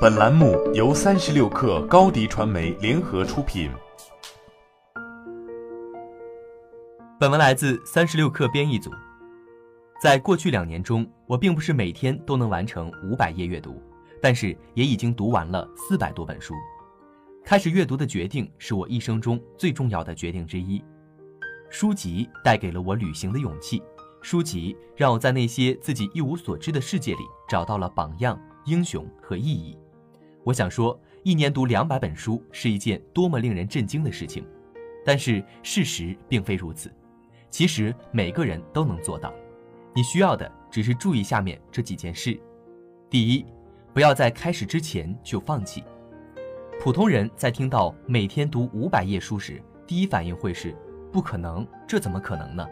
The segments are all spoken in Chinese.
本栏目由三十六氪高低传媒联合出品。本文来自三十六氪编译组。在过去两年中，我并不是每天都能完成五百页阅读，但是也已经读完了四百多本书。开始阅读的决定是我一生中最重要的决定之一。书籍带给了我旅行的勇气，书籍让我在那些自己一无所知的世界里找到了榜样、英雄和意义。我想说，一年读两百本书是一件多么令人震惊的事情，但是事实并非如此。其实每个人都能做到，你需要的只是注意下面这几件事：第一，不要在开始之前就放弃。普通人在听到每天读五百页书时，第一反应会是“不可能，这怎么可能呢？”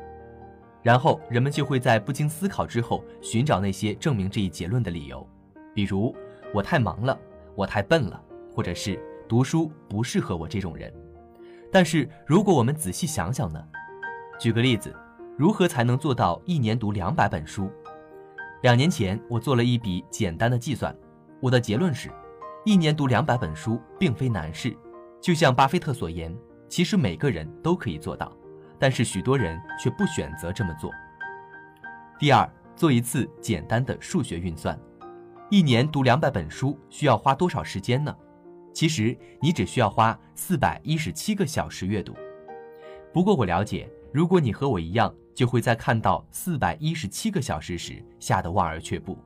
然后人们就会在不经思考之后寻找那些证明这一结论的理由，比如“我太忙了”。我太笨了，或者是读书不适合我这种人。但是如果我们仔细想想呢？举个例子，如何才能做到一年读两百本书？两年前我做了一笔简单的计算，我的结论是，一年读两百本书并非难事。就像巴菲特所言，其实每个人都可以做到，但是许多人却不选择这么做。第二，做一次简单的数学运算。一年读两百本书需要花多少时间呢？其实你只需要花四百一十七个小时阅读。不过我了解，如果你和我一样，就会在看到四百一十七个小时时吓得望而却步。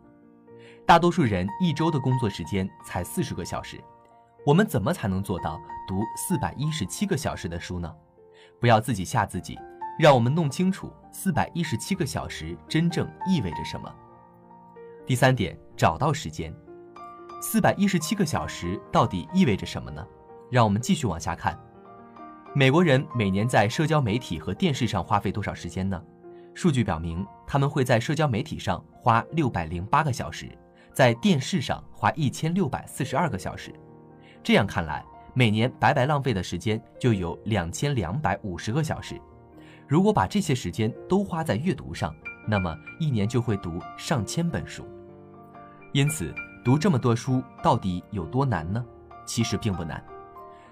大多数人一周的工作时间才四十个小时，我们怎么才能做到读四百一十七个小时的书呢？不要自己吓自己，让我们弄清楚四百一十七个小时真正意味着什么。第三点，找到时间，四百一十七个小时到底意味着什么呢？让我们继续往下看。美国人每年在社交媒体和电视上花费多少时间呢？数据表明，他们会在社交媒体上花六百零八个小时，在电视上花一千六百四十二个小时。这样看来，每年白白浪费的时间就有两千两百五十个小时。如果把这些时间都花在阅读上，那么一年就会读上千本书。因此，读这么多书到底有多难呢？其实并不难，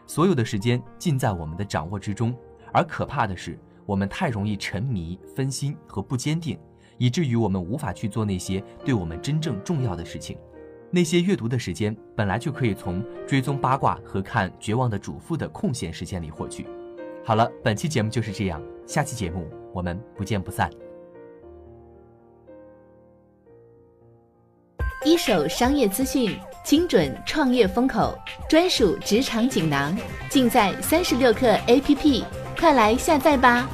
所有的时间尽在我们的掌握之中。而可怕的是，我们太容易沉迷、分心和不坚定，以至于我们无法去做那些对我们真正重要的事情。那些阅读的时间本来就可以从追踪八卦和看《绝望的主妇》的空闲时间里获取。好了，本期节目就是这样，下期节目我们不见不散。一手商业资讯，精准创业风口，专属职场锦囊，尽在三十六课 APP，快来下载吧！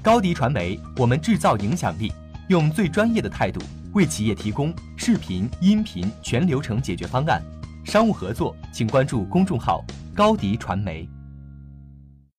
高迪传媒，我们制造影响力，用最专业的态度为企业提供视频、音频全流程解决方案。商务合作，请关注公众号高迪传媒。